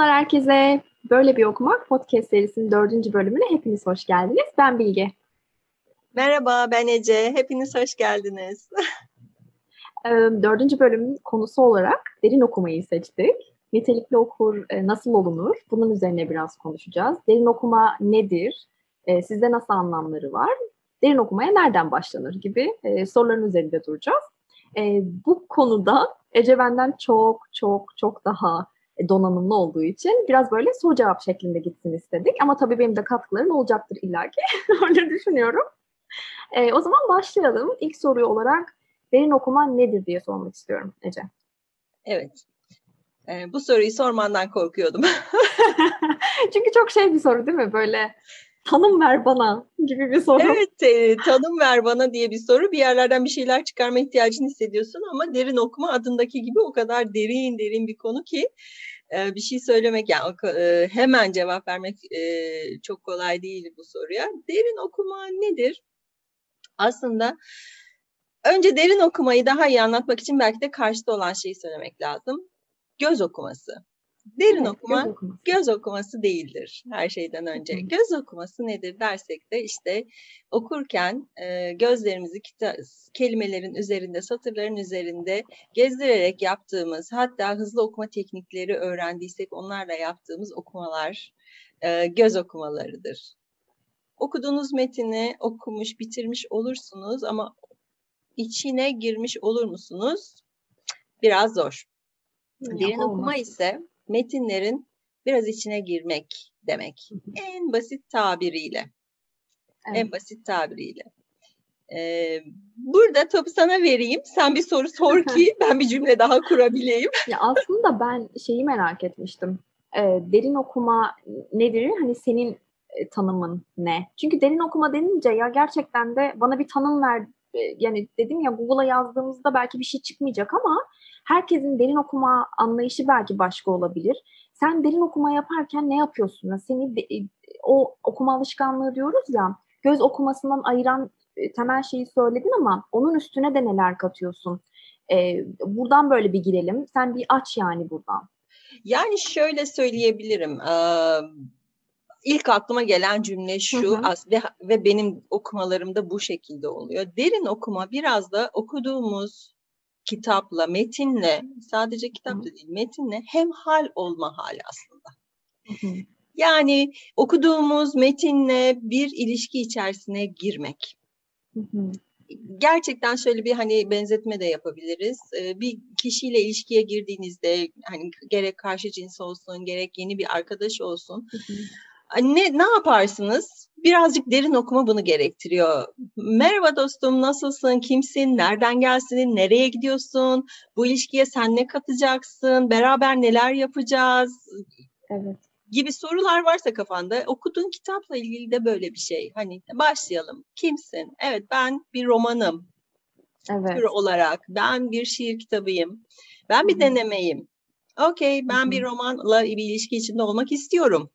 Merhabalar herkese. Böyle bir okumak podcast serisinin dördüncü bölümüne hepiniz hoş geldiniz. Ben Bilge. Merhaba ben Ece. Hepiniz hoş geldiniz. dördüncü bölümün konusu olarak derin okumayı seçtik. Nitelikli okur nasıl olunur? Bunun üzerine biraz konuşacağız. Derin okuma nedir? Sizde nasıl anlamları var? Derin okumaya nereden başlanır gibi soruların üzerinde duracağız. Bu konuda Ece benden çok çok çok daha donanımlı olduğu için biraz böyle soru cevap şeklinde gitsin istedik. Ama tabii benim de katkılarım olacaktır illaki. Öyle düşünüyorum. E, o zaman başlayalım. İlk soruyu olarak derin okuma nedir diye sormak istiyorum Ece. Evet. E, bu soruyu sormandan korkuyordum. Çünkü çok şey bir soru değil mi? Böyle tanım ver bana gibi bir soru. Evet, e, tanım ver bana diye bir soru. Bir yerlerden bir şeyler çıkarma ihtiyacını hissediyorsun ama derin okuma adındaki gibi o kadar derin derin bir konu ki e, bir şey söylemek yani e, hemen cevap vermek e, çok kolay değil bu soruya. Derin okuma nedir? Aslında önce derin okumayı daha iyi anlatmak için belki de karşıda olan şeyi söylemek lazım. Göz okuması. Derin evet, okuma göz okuması. göz okuması değildir her şeyden önce. Hı. Göz okuması nedir dersek de işte okurken e, gözlerimizi kita- kelimelerin üzerinde, satırların üzerinde gezdirerek yaptığımız, hatta hızlı okuma teknikleri öğrendiysek onlarla yaptığımız okumalar e, göz okumalarıdır. Okuduğunuz metini okumuş, bitirmiş olursunuz ama içine girmiş olur musunuz? Biraz zor. Derin okuma ise metinlerin biraz içine girmek demek. En basit tabiriyle. Evet. En basit tabiriyle. Ee, burada topu sana vereyim. Sen bir soru sor ki ben bir cümle daha kurabileyim. ya aslında ben şeyi merak etmiştim. Ee, derin okuma nedir? Hani senin e, tanımın ne? Çünkü derin okuma denince ya gerçekten de bana bir tanım ver. Yani dedim ya Google'a yazdığımızda belki bir şey çıkmayacak ama herkesin derin okuma anlayışı belki başka olabilir. Sen derin okuma yaparken ne yapıyorsun? Seni de, e, o okuma alışkanlığı diyoruz ya göz okumasından ayıran e, temel şeyi söyledin ama onun üstüne de neler katıyorsun? Ee, buradan böyle bir girelim. Sen bir aç yani buradan. Yani şöyle söyleyebilirim. Ee, ilk aklıma gelen cümle şu hı hı. ve, ve benim okumalarımda bu şekilde oluyor. Derin okuma biraz da okuduğumuz kitapla, metinle, sadece kitap da değil, metinle hem hal olma hali aslında. Yani okuduğumuz metinle bir ilişki içerisine girmek. Gerçekten şöyle bir hani benzetme de yapabiliriz. Bir kişiyle ilişkiye girdiğinizde hani gerek karşı cins olsun, gerek yeni bir arkadaş olsun. Ne ne yaparsınız? birazcık derin okuma bunu gerektiriyor. Merhaba dostum, nasılsın, kimsin, nereden gelsin, nereye gidiyorsun, bu ilişkiye sen ne katacaksın, beraber neler yapacağız evet. gibi sorular varsa kafanda okuduğun kitapla ilgili de böyle bir şey. Hani başlayalım, kimsin? Evet ben bir romanım evet. tür olarak, ben bir şiir kitabıyım, ben bir Hı-hı. denemeyim. Okey ben Hı-hı. bir romanla bir ilişki içinde olmak istiyorum.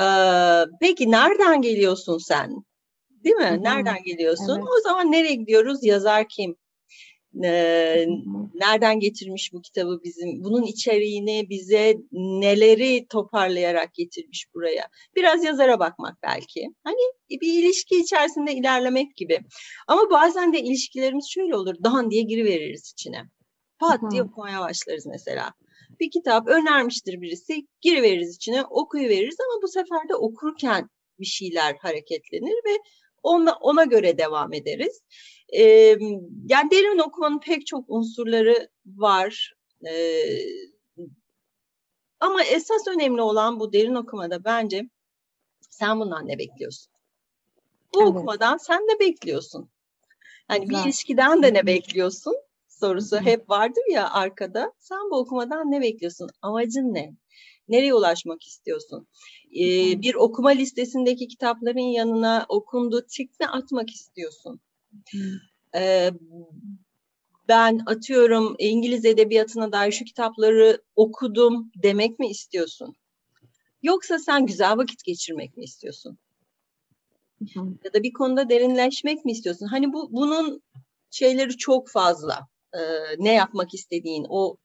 Ee, peki nereden geliyorsun sen? Değil mi? Hı-hı. Nereden geliyorsun? Evet. O zaman nereye gidiyoruz? Yazar kim? Ee, nereden getirmiş bu kitabı bizim? Bunun içeriğini bize neleri toparlayarak getirmiş buraya? Biraz yazara bakmak belki. Hani bir ilişki içerisinde ilerlemek gibi. Ama bazen de ilişkilerimiz şöyle olur. Dan diye giriveririz içine. Pat diye okumaya başlarız mesela bir kitap önermiştir birisi. Giriveririz içine, okuyuveririz ama bu sefer de okurken bir şeyler hareketlenir ve ona, ona göre devam ederiz. Ee, yani derin okumanın pek çok unsurları var. Ee, ama esas önemli olan bu derin okumada bence sen bundan ne bekliyorsun? Bu evet. okumadan sen ne bekliyorsun? Yani Güzel. bir ilişkiden de ne bekliyorsun? Sorusu hep vardır ya arkada. Sen bu okumadan ne bekliyorsun? Amacın ne? Nereye ulaşmak istiyorsun? Ee, bir okuma listesindeki kitapların yanına okundu tik mi atmak istiyorsun? Ee, ben atıyorum İngiliz edebiyatına dair şu kitapları okudum demek mi istiyorsun? Yoksa sen güzel vakit geçirmek mi istiyorsun? Ya da bir konuda derinleşmek mi istiyorsun? Hani bu bunun şeyleri çok fazla e, ne yapmak istediğin, o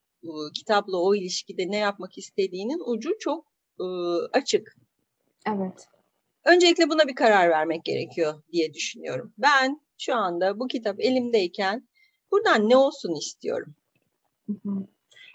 kitapla o ilişkide ne yapmak istediğinin ucu çok e, açık. Evet. Öncelikle buna bir karar vermek gerekiyor diye düşünüyorum. Ben şu anda bu kitap elimdeyken buradan ne olsun istiyorum.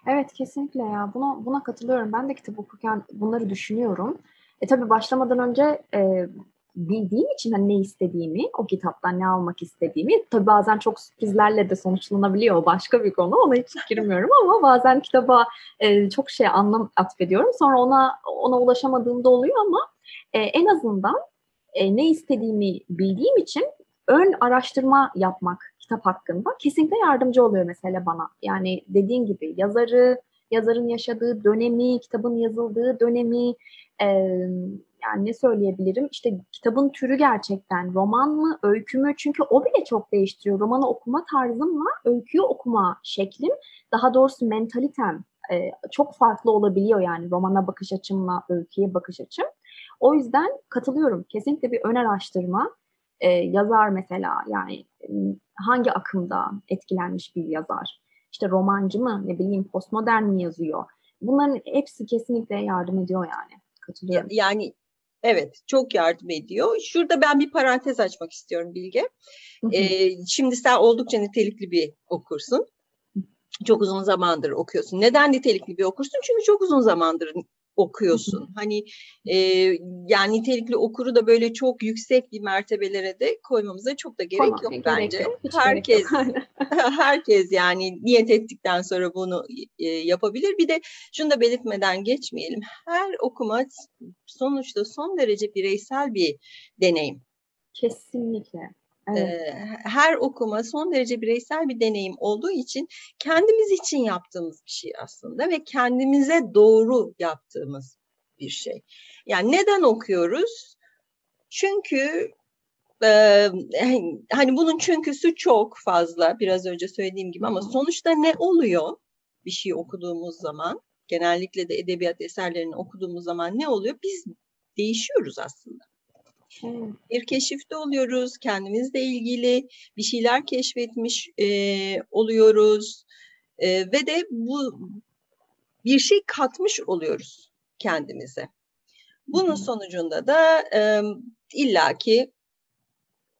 Evet kesinlikle ya buna buna katılıyorum. Ben de kitap okurken bunları düşünüyorum. E tabii başlamadan önce e, bildiğim için hani ne istediğimi, o kitaptan ne almak istediğimi tabii bazen çok sürprizlerle de sonuçlanabiliyor. O başka bir konu. Ona hiç girmiyorum ama bazen kitaba e, çok şey anlam atfediyorum. Sonra ona ona ulaşamadığımda oluyor ama e, en azından e, ne istediğimi bildiğim için ön araştırma yapmak kitap hakkında kesinlikle yardımcı oluyor mesela bana. Yani dediğin gibi yazarı, yazarın yaşadığı dönemi, kitabın yazıldığı dönemi, e, yani ne söyleyebilirim? İşte kitabın türü gerçekten roman mı, öykü mü? Çünkü o bile çok değiştiriyor. Romanı okuma tarzımla öyküyü okuma şeklim, daha doğrusu mentalitem e, çok farklı olabiliyor yani romana bakış açımla öyküye bakış açım. O yüzden katılıyorum. Kesinlikle bir ön araştırma. E, yazar mesela yani hangi akımda etkilenmiş bir yazar? İşte romancı mı, ne bileyim postmodern mi yazıyor? Bunların hepsi kesinlikle yardım ediyor yani. Katılıyorum. Yani Evet, çok yardım ediyor. Şurada ben bir parantez açmak istiyorum Bilge. Ee, şimdi sen oldukça nitelikli bir okursun. Çok uzun zamandır okuyorsun. Neden nitelikli bir okursun? Çünkü çok uzun zamandır okuyorsun. Hani e, yani nitelikli okuru da böyle çok yüksek bir mertebelere de koymamıza çok da gerek tamam, yok gerek bence. Yok, herkes yok. herkes yani niyet ettikten sonra bunu e, yapabilir. Bir de şunu da belirtmeden geçmeyelim. Her okuma sonuçta son derece bireysel bir deneyim. Kesinlikle. Evet. her okuma son derece bireysel bir deneyim olduğu için kendimiz için yaptığımız bir şey aslında ve kendimize doğru yaptığımız bir şey. Yani neden okuyoruz? Çünkü e, hani bunun çünküsü çok fazla biraz önce söylediğim gibi ama sonuçta ne oluyor bir şey okuduğumuz zaman? Genellikle de edebiyat eserlerini okuduğumuz zaman ne oluyor? Biz değişiyoruz aslında. Bir keşifte oluyoruz, kendimizle ilgili bir şeyler keşfetmiş e, oluyoruz e, ve de bu bir şey katmış oluyoruz kendimize. Bunun sonucunda da e, illaki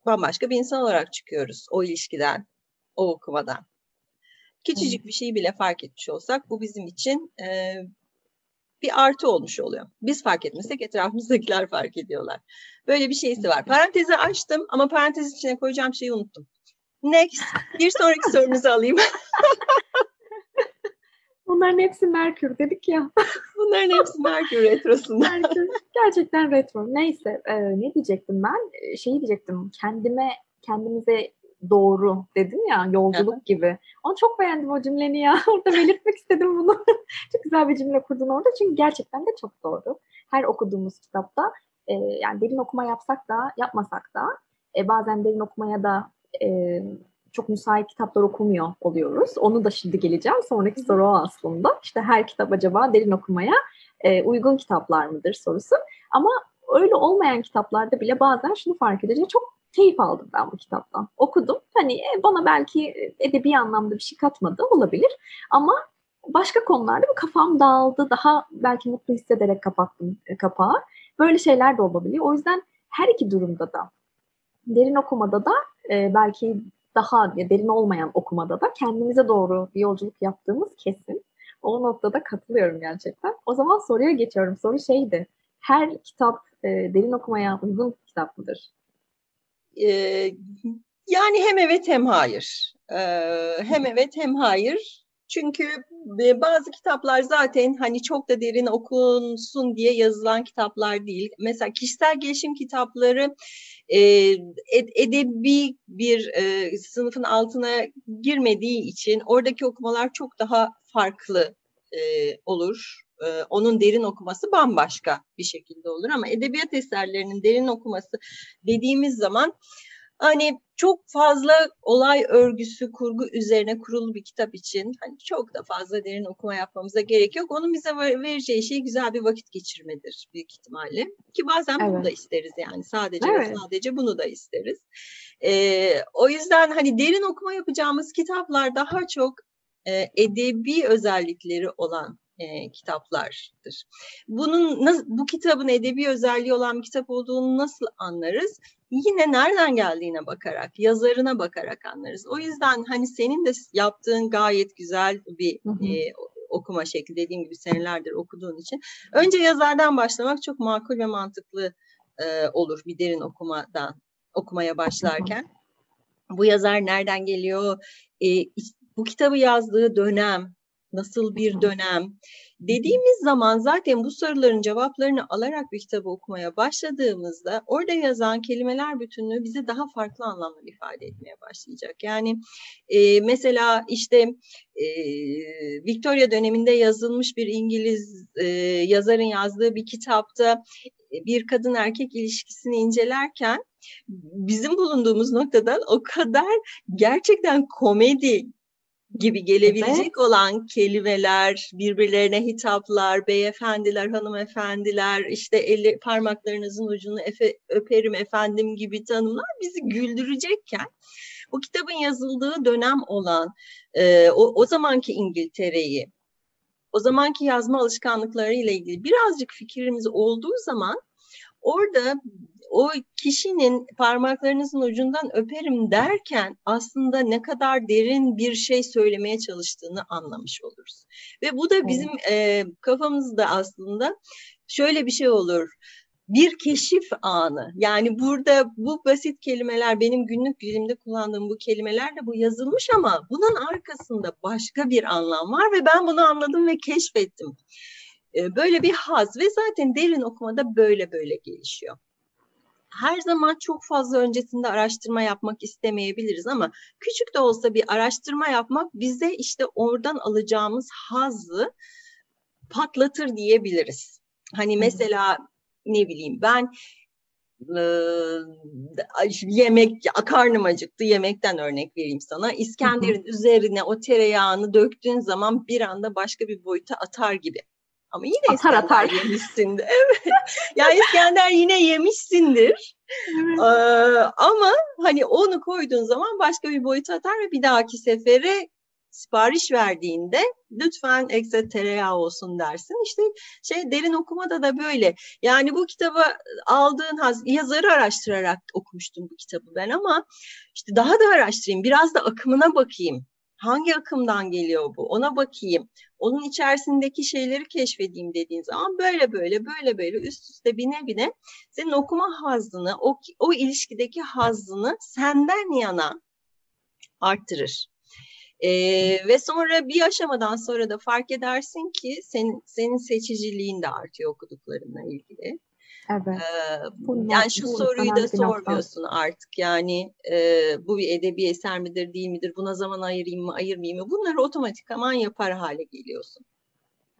bambaşka bir insan olarak çıkıyoruz o ilişkiden, o okumadan. Küçücük bir şeyi bile fark etmiş olsak bu bizim için e, bir artı olmuş oluyor. Biz fark etmesek etrafımızdakiler fark ediyorlar. Böyle bir şeysi var. Parantezi açtım ama parantez içine koyacağım şeyi unuttum. Next. Bir sonraki sorunuzu alayım. Bunların hepsi Merkür dedik ya. Bunların hepsi Merkür retrosunda. Merkür gerçekten retro. Neyse e, ne diyecektim ben? E, şeyi diyecektim. Kendime kendimize doğru dedin ya yolculuk gibi. Onu çok beğendim o cümleni ya. Orada belirtmek istedim bunu. çok güzel bir cümle kurdun orada. Çünkü gerçekten de çok doğru. Her okuduğumuz kitapta e, yani derin okuma yapsak da yapmasak da e, bazen derin okumaya da e, çok müsait kitaplar okumuyor oluyoruz. Onu da şimdi geleceğim. Sonraki soru o aslında. İşte her kitap acaba derin okumaya e, uygun kitaplar mıdır sorusu. Ama öyle olmayan kitaplarda bile bazen şunu fark edeceğiz. Çok keyif aldım ben bu kitaptan. Okudum. Hani e, bana belki edebi anlamda bir şey katmadı olabilir. Ama başka konularda bir kafam dağıldı. Daha belki mutlu hissederek kapattım e, kapağı. Böyle şeyler de olabiliyor. O yüzden her iki durumda da derin okumada da e, belki daha derin olmayan okumada da kendimize doğru bir yolculuk yaptığımız kesin. O noktada katılıyorum gerçekten. O zaman soruya geçiyorum. Soru şeydi. Her kitap e, derin okumaya uygun kitap mıdır? Yani hem evet hem hayır. Hem evet hem hayır. Çünkü bazı kitaplar zaten hani çok da derin okunsun diye yazılan kitaplar değil. Mesela kişisel gelişim kitapları edebi bir sınıfın altına girmediği için oradaki okumalar çok daha farklı olur. Onun derin okuması bambaşka bir şekilde olur ama edebiyat eserlerinin derin okuması dediğimiz zaman hani çok fazla olay örgüsü, kurgu üzerine kurulu bir kitap için hani çok da fazla derin okuma yapmamıza gerek yok. Onun bize vereceği şey güzel bir vakit geçirmedir büyük ihtimalle. Ki bazen evet. bunu da isteriz yani sadece evet. sadece bunu da isteriz. Ee, o yüzden hani derin okuma yapacağımız kitaplar daha çok e, edebi özellikleri olan e, kitaplardır. Bunun bu kitabın edebi özelliği olan bir kitap olduğunu nasıl anlarız? Yine nereden geldiğine bakarak, yazarına bakarak anlarız. O yüzden hani senin de yaptığın gayet güzel bir hı hı. E, okuma şekli dediğim gibi senelerdir okuduğun için. Önce yazardan başlamak çok makul ve mantıklı e, olur bir derin okumadan okumaya başlarken. Bu yazar nereden geliyor? E, bu kitabı yazdığı dönem, nasıl bir dönem dediğimiz zaman zaten bu soruların cevaplarını alarak bir kitabı okumaya başladığımızda orada yazan kelimeler bütünlüğü bize daha farklı anlamlar ifade etmeye başlayacak. Yani e, mesela işte e, Victoria döneminde yazılmış bir İngiliz e, yazarın yazdığı bir kitapta bir kadın erkek ilişkisini incelerken bizim bulunduğumuz noktadan o kadar gerçekten komedi gibi gelebilecek evet. olan kelimeler, birbirlerine hitaplar, beyefendiler, hanımefendiler, işte eli, parmaklarınızın ucunu efe, öperim efendim gibi tanımlar bizi güldürecekken bu kitabın yazıldığı dönem olan e, o, o zamanki İngiltere'yi, o zamanki yazma alışkanlıkları ile ilgili birazcık fikrimiz olduğu zaman orada o kişinin parmaklarınızın ucundan öperim derken aslında ne kadar derin bir şey söylemeye çalıştığını anlamış oluruz. Ve bu da bizim e, kafamızda aslında şöyle bir şey olur bir keşif anı. Yani burada bu basit kelimeler benim günlük dilimde kullandığım bu kelimeler de bu yazılmış ama bunun arkasında başka bir anlam var ve ben bunu anladım ve keşfettim. Böyle bir haz ve zaten derin okumada böyle böyle gelişiyor her zaman çok fazla öncesinde araştırma yapmak istemeyebiliriz ama küçük de olsa bir araştırma yapmak bize işte oradan alacağımız hazzı patlatır diyebiliriz. Hani mesela ne bileyim ben yemek karnım acıktı yemekten örnek vereyim sana. İskender'in üzerine o tereyağını döktüğün zaman bir anda başka bir boyuta atar gibi. Ama yine atar, atar. yemişsindir. Evet. ya İskender yine yemişsindir. Evet. Ee, ama hani onu koyduğun zaman başka bir boyuta atar ve bir dahaki sefere sipariş verdiğinde lütfen ekstra tereyağı olsun dersin. İşte şey derin okumada da böyle. Yani bu kitabı aldığın haz, yazarı araştırarak okumuştum bu kitabı ben ama işte daha da araştırayım, biraz da akımına bakayım. Hangi akımdan geliyor bu? Ona bakayım. Onun içerisindeki şeyleri keşfedeyim dediğin zaman böyle böyle böyle böyle üst üste bine bine senin okuma hazzını, o, o ilişkideki hazzını senden yana arttırır. Ee, ve sonra bir aşamadan sonra da fark edersin ki senin, senin seçiciliğin de artıyor okuduklarınla ilgili. Evet. Ee, yani şu soruyu da sormuyorsun artık yani e, bu bir edebi eser midir değil midir buna zaman ayırayım mı ayırmayayım mı bunları otomatikman yapar hale geliyorsun.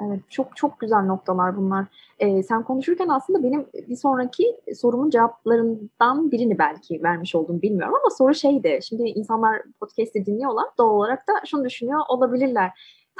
Evet çok çok güzel noktalar bunlar. Ee, sen konuşurken aslında benim bir sonraki sorumun cevaplarından birini belki vermiş oldum bilmiyorum ama soru şeydi. Şimdi insanlar podcast'i dinliyorlar doğal olarak da şunu düşünüyor olabilirler.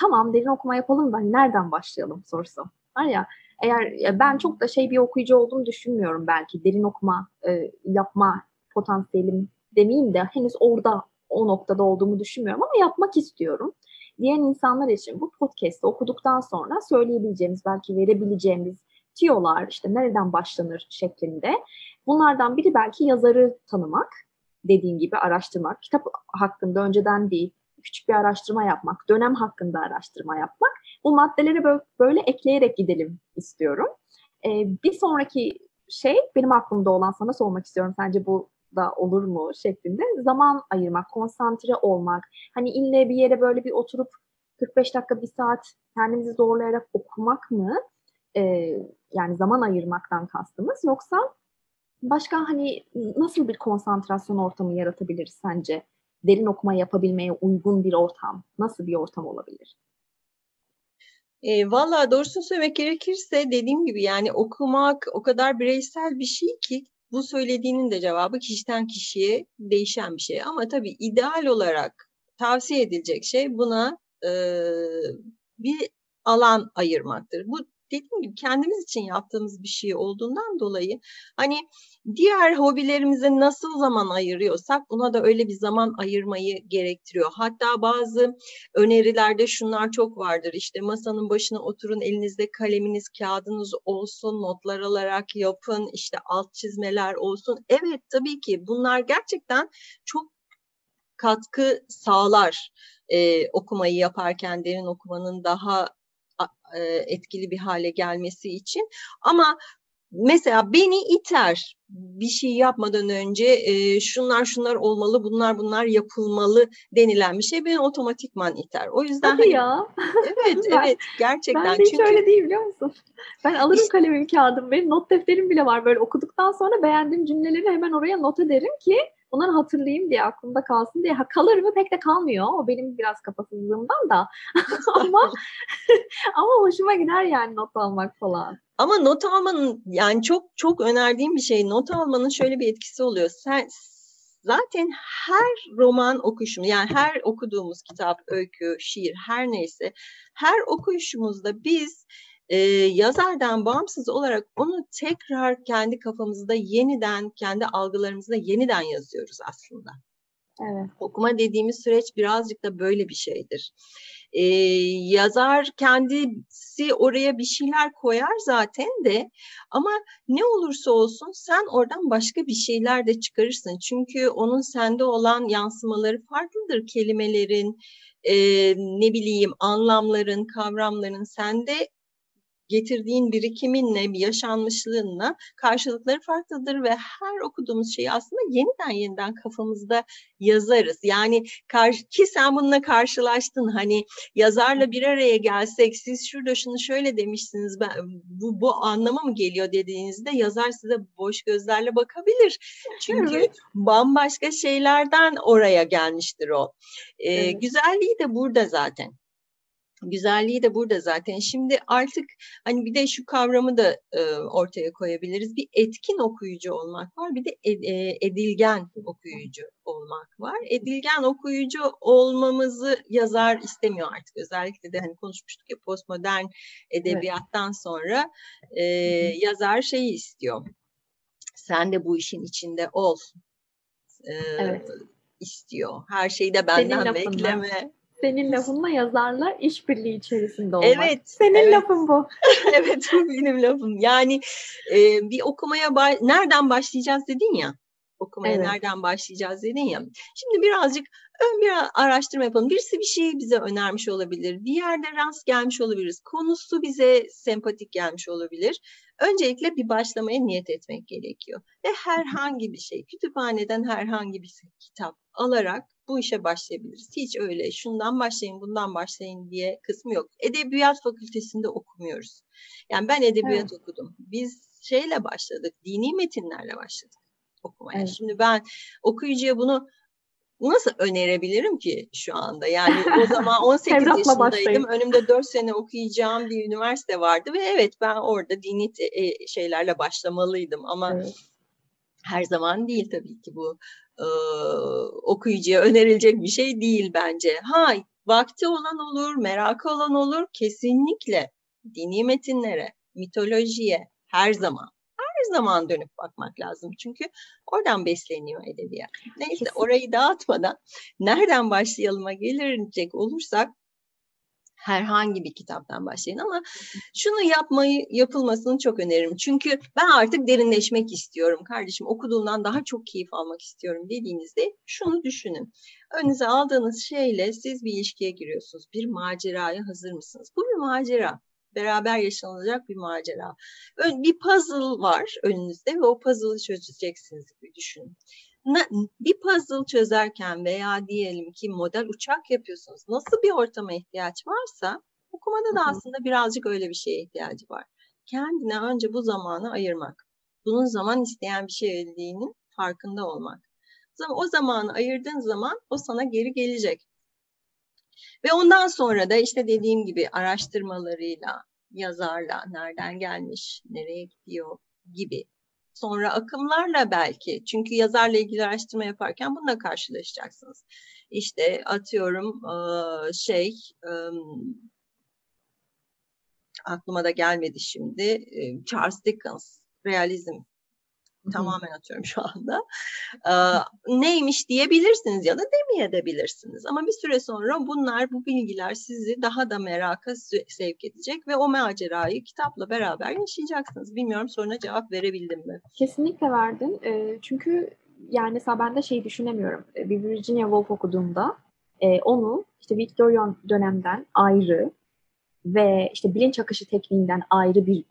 Tamam derin okuma yapalım da nereden başlayalım sorusu. Var ya eğer ben çok da şey bir okuyucu olduğumu düşünmüyorum belki derin okuma e, yapma potansiyelim demeyeyim de henüz orada o noktada olduğumu düşünmüyorum ama yapmak istiyorum. Diyen insanlar için bu podcast'ı okuduktan sonra söyleyebileceğimiz belki verebileceğimiz tiyolar işte nereden başlanır şeklinde. Bunlardan biri belki yazarı tanımak, dediğin gibi araştırmak, kitap hakkında önceden bir küçük bir araştırma yapmak, dönem hakkında araştırma yapmak. Bu maddeleri böyle, böyle ekleyerek gidelim istiyorum. Ee, bir sonraki şey benim aklımda olan sana sormak istiyorum. Sence bu da olur mu şeklinde zaman ayırmak, konsantre olmak. Hani ille bir yere böyle bir oturup 45 dakika bir saat kendimizi zorlayarak okumak mı? Ee, yani zaman ayırmaktan kastımız yoksa başka hani nasıl bir konsantrasyon ortamı yaratabiliriz sence? Derin okuma yapabilmeye uygun bir ortam nasıl bir ortam olabilir? E, Valla doğrusunu söylemek gerekirse dediğim gibi yani okumak o kadar bireysel bir şey ki bu söylediğinin de cevabı kişiden kişiye değişen bir şey. Ama tabii ideal olarak tavsiye edilecek şey buna e, bir alan ayırmaktır. Bu dediğim gibi kendimiz için yaptığımız bir şey olduğundan dolayı hani diğer hobilerimize nasıl zaman ayırıyorsak buna da öyle bir zaman ayırmayı gerektiriyor. Hatta bazı önerilerde şunlar çok vardır. İşte masanın başına oturun, elinizde kaleminiz, kağıdınız olsun, notlar alarak yapın, işte alt çizmeler olsun. Evet tabii ki bunlar gerçekten çok katkı sağlar e, okumayı yaparken derin okumanın daha e, etkili bir hale gelmesi için. Ama mesela beni iter bir şey yapmadan önce e, şunlar şunlar olmalı, bunlar bunlar yapılmalı denilen bir şey beni otomatikman iter. O yüzden Hadi hani, ya. Evet, ben, evet gerçekten. Ben de hiç Çünkü... öyle değil biliyor musun? Ben alırım işte, kalemim, kağıdım. Benim not defterim bile var. Böyle okuduktan sonra beğendiğim cümleleri hemen oraya not ederim ki bunları hatırlayayım diye aklımda kalsın diye. Ha, kalır mı pek de kalmıyor. O benim biraz kafasızlığımdan da. ama ama hoşuma gider yani not almak falan. Ama not almanın yani çok çok önerdiğim bir şey. Not almanın şöyle bir etkisi oluyor. Sen zaten her roman okuşum yani her okuduğumuz kitap, öykü, şiir her neyse her okuyuşumuzda biz e, yazardan bağımsız olarak onu tekrar kendi kafamızda yeniden, kendi algılarımızda yeniden yazıyoruz aslında. Evet. Okuma dediğimiz süreç birazcık da böyle bir şeydir. Ee, yazar kendisi oraya bir şeyler koyar zaten de ama ne olursa olsun sen oradan başka bir şeyler de çıkarırsın. Çünkü onun sende olan yansımaları farklıdır kelimelerin, e, ne bileyim anlamların, kavramların sende getirdiğin birikiminle, bir yaşanmışlığınla karşılıkları farklıdır ve her okuduğumuz şeyi aslında yeniden yeniden kafamızda yazarız. Yani ki sen bununla karşılaştın hani yazarla bir araya gelsek siz şurada şunu şöyle demişsiniz ben, bu, bu anlama mı geliyor dediğinizde yazar size boş gözlerle bakabilir. Çünkü evet. bambaşka şeylerden oraya gelmiştir o. Ee, evet. Güzelliği de burada zaten. Güzelliği de burada zaten. Şimdi artık hani bir de şu kavramı da e, ortaya koyabiliriz. Bir etkin okuyucu olmak var, bir de ed, e, edilgen okuyucu olmak var. Edilgen okuyucu olmamızı yazar istemiyor artık. Özellikle de hani konuşmuştuk ya postmodern edebiyattan evet. sonra e, yazar şeyi istiyor. Sen de bu işin içinde ol. E, evet. istiyor. Her şeyi de benden bekleme senin lafınla yazarlar işbirliği içerisinde olmak. Evet. Senin evet. lafın bu. evet bu benim lafım. Yani e, bir okumaya ba- nereden başlayacağız dedin ya. Okumaya evet. nereden başlayacağız dedin ya. Şimdi birazcık ön bir araştırma yapalım. Birisi bir şeyi bize önermiş olabilir. Bir yerde rast gelmiş olabiliriz. Konusu bize sempatik gelmiş olabilir. Öncelikle bir başlamaya niyet etmek gerekiyor. Ve herhangi bir şey, kütüphaneden herhangi bir kitap alarak bu işe başlayabiliriz. Hiç öyle şundan başlayın, bundan başlayın diye kısmı yok. Edebiyat fakültesinde okumuyoruz. Yani ben edebiyat evet. okudum. Biz şeyle başladık, dini metinlerle başladık okumaya. Evet. Şimdi ben okuyucuya bunu nasıl önerebilirim ki şu anda? Yani o zaman 18 yaşındaydım. Başlayın. Önümde 4 sene okuyacağım bir üniversite vardı ve evet ben orada dini e, şeylerle başlamalıydım ama evet. her zaman değil tabii ki bu e, okuyucuya önerilecek bir şey değil bence. Ha vakti olan olur, merakı olan olur kesinlikle dini metinlere, mitolojiye her zaman her zaman dönüp bakmak lazım. Çünkü oradan besleniyor edebiyat. Neyse Kesinlikle. orayı dağıtmadan nereden başlayalım'a gelecek olursak herhangi bir kitaptan başlayın ama şunu yapmayı yapılmasını çok öneririm. Çünkü ben artık derinleşmek istiyorum kardeşim. Okuduğumdan daha çok keyif almak istiyorum dediğinizde şunu düşünün. Önünüze aldığınız şeyle siz bir ilişkiye giriyorsunuz. Bir maceraya hazır mısınız? Bu bir macera. Beraber yaşanılacak bir macera. Bir puzzle var önünüzde ve o puzzle'ı çözeceksiniz gibi düşünün bir puzzle çözerken veya diyelim ki model uçak yapıyorsunuz. Nasıl bir ortama ihtiyaç varsa okumada da aslında birazcık öyle bir şeye ihtiyacı var. Kendine önce bu zamanı ayırmak. Bunun zaman isteyen bir şey olduğunun farkında olmak. O zamanı ayırdığın zaman o sana geri gelecek. Ve ondan sonra da işte dediğim gibi araştırmalarıyla, yazarla, nereden gelmiş, nereye gidiyor gibi sonra akımlarla belki. Çünkü yazarla ilgili araştırma yaparken bununla karşılaşacaksınız. İşte atıyorum şey aklıma da gelmedi şimdi. Charles Dickens, realizm tamamen atıyorum şu anda. Ee, neymiş diyebilirsiniz ya da demeyebilirsiniz. Ama bir süre sonra bunlar, bu bilgiler sizi daha da meraka sevk edecek ve o macerayı kitapla beraber yaşayacaksınız. Bilmiyorum soruna cevap verebildim mi? Kesinlikle verdin. E, çünkü yani mesela ben de şey düşünemiyorum. Bir Virginia Woolf okuduğumda e, onu işte Victorian dönemden ayrı ve işte bilinç akışı tekniğinden ayrı bir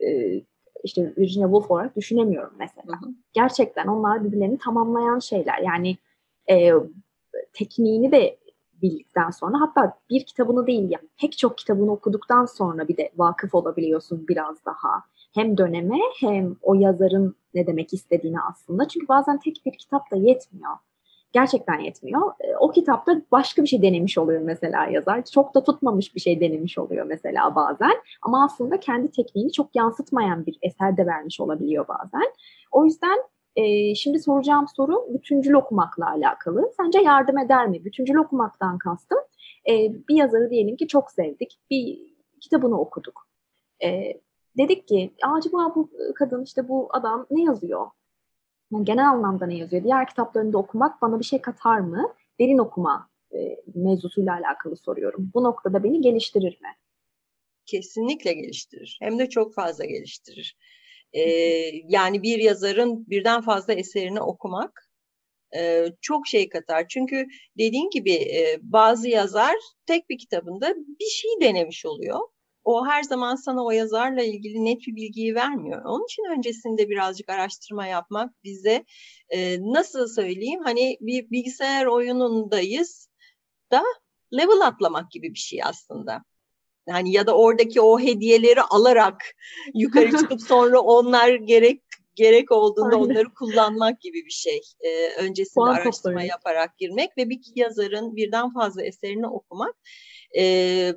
e, işte Virginia Woolf olarak düşünemiyorum mesela. Hı hı. Gerçekten onlar birbirlerini tamamlayan şeyler. Yani e, tekniğini de bildikten sonra hatta bir kitabını değil yani pek çok kitabını okuduktan sonra bir de vakıf olabiliyorsun biraz daha. Hem döneme hem o yazarın ne demek istediğini aslında. Çünkü bazen tek bir kitap da yetmiyor gerçekten yetmiyor. E, o kitapta başka bir şey denemiş oluyor mesela yazar. Çok da tutmamış bir şey denemiş oluyor mesela bazen. Ama aslında kendi tekniğini çok yansıtmayan bir eser de vermiş olabiliyor bazen. O yüzden e, şimdi soracağım soru bütüncül okumakla alakalı. Sence yardım eder mi? Bütüncül okumaktan kastım. E, bir yazarı diyelim ki çok sevdik. Bir kitabını okuduk. Dedik ki acaba bu kadın işte bu adam ne yazıyor? Yani genel anlamda ne yazıyor? Diğer kitaplarında okumak bana bir şey katar mı? Derin okuma e, mevzusuyla alakalı soruyorum. Bu noktada beni geliştirir mi? Kesinlikle geliştirir. Hem de çok fazla geliştirir. Ee, yani bir yazarın birden fazla eserini okumak e, çok şey katar. Çünkü dediğin gibi e, bazı yazar tek bir kitabında bir şey denemiş oluyor o her zaman sana o yazarla ilgili net bir bilgiyi vermiyor. Onun için öncesinde birazcık araştırma yapmak bize e, nasıl söyleyeyim hani bir bilgisayar oyunundayız da level atlamak gibi bir şey aslında. Yani ya da oradaki o hediyeleri alarak yukarı çıkıp sonra onlar gerek gerek olduğunda Aynen. onları kullanmak gibi bir şey. Ee, öncesinde Puan araştırma topları. yaparak girmek ve bir yazarın birden fazla eserini okumak. Ee,